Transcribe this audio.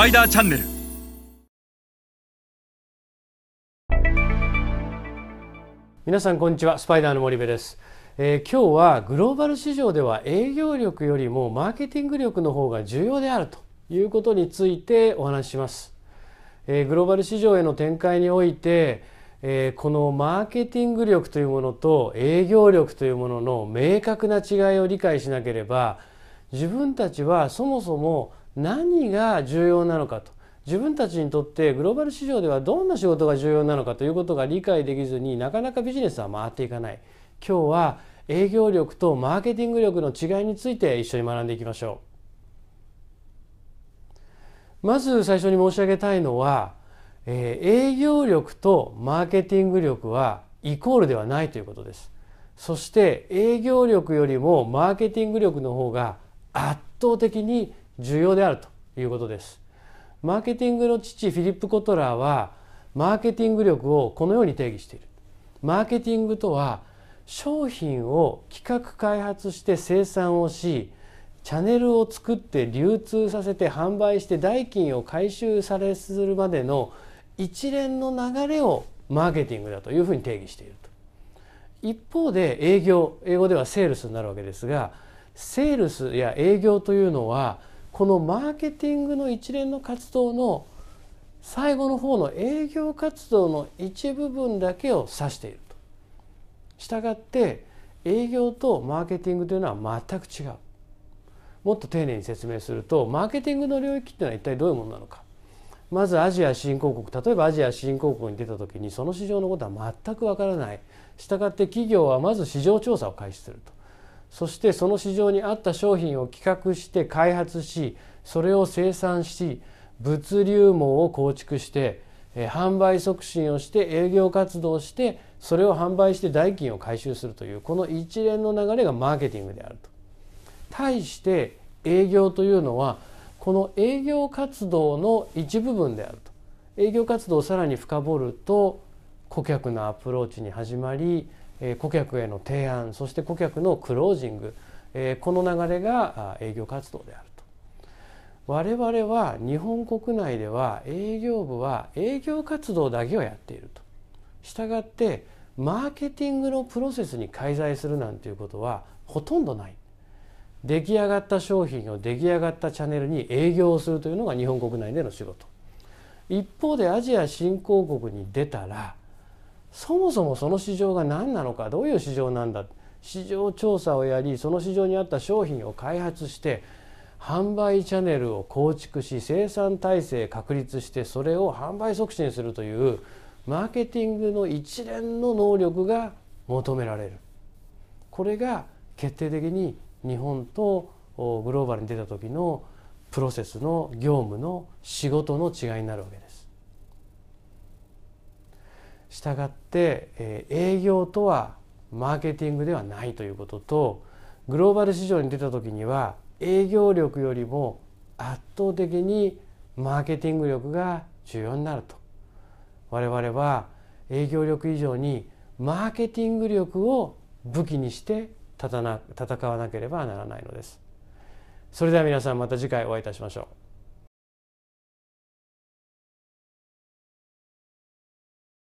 パイダーチャンネル皆さんこんにちは。スパイダーの森部です、えー今日はグローバル市場では営業力よりもマーケティング力の方が重要であるということについてお話しします、えーグローバル市場への展開において、えーこのマーケティング力というものと営業力というものの明確な違いを理解しなければ自分たちはそもそも何が重要なのかと。自分たちにとってグローバル市場ではどんな仕事が重要なのかということが理解できずになかなかビジネスは回っていかない。今日は営業力とマーケティング力の違いについて一緒に学んでいきましょう。まず最初に申し上げたいのは、えー営業力とマーケティング力はイコールではないということです。そして営業力よりもマーケティング力の方が圧倒的に重要であるということです。マーケティングの父フィリップ・コトラーはマーケティング力をこのように定義している。マーケティングとは商品を企画開発して生産をしチャンネルを作って流通させて販売して代金を回収されするまでの一連の流れをマーケティングだというふうに定義していると。一方で営業英語ではセールスになるわけですがセールスや営業というのはこのマーケティングの一連の活動の最後の方の営業活動の一部分だけを指していると。したがって営業とマーケティングというのは全く違う。もっと丁寧に説明するとマーケティングの領域っていうのは一体どういうものなのか。まずアジア新興国例えばアジア新興国に出た時にその市場のことは全くわからない。したがって企業はまず市場調査を開始すると。そしてその市場に合った商品を企画して開発しそれを生産し物流網を構築して販売促進をして営業活動をしてそれを販売して代金を回収するというこの一連の流れがマーケティングであると。対して営業というのはこの営業活動の一部分であると。営業活動をさらに深掘ると顧客のアプローチに始まりえー顧客への提案そして顧客のクロージングえーこの流れが営業活動であると。我々は日本国内では営業部は営業活動だけをやっていると。したがってマーケティングのプロセスに介在するなんていうことはほとんどない。出来上がった商品を出来上がったチャンネルに営業をするというのが日本国内での仕事。一方でアジア新興国に出たらそもそもその市場が何なのかどういう市場なんだ市場調査をやりその市場に合った商品を開発して販売チャンネルを構築し生産体制確立してそれを販売促進するというマーケティングの一連の能力が求められるこれが決定的に日本とグローバルに出た時のプロセスの業務の仕事の違いになるわけです。したがって、えー営業とはマーケティングではないということとグローバル市場に出た時には営業力よりも圧倒的にマーケティング力が重要になると。我々は営業力以上にマーケティング力を武器にして戦わなければならないのです。それでは皆さんまた次回お会いいたしましょう。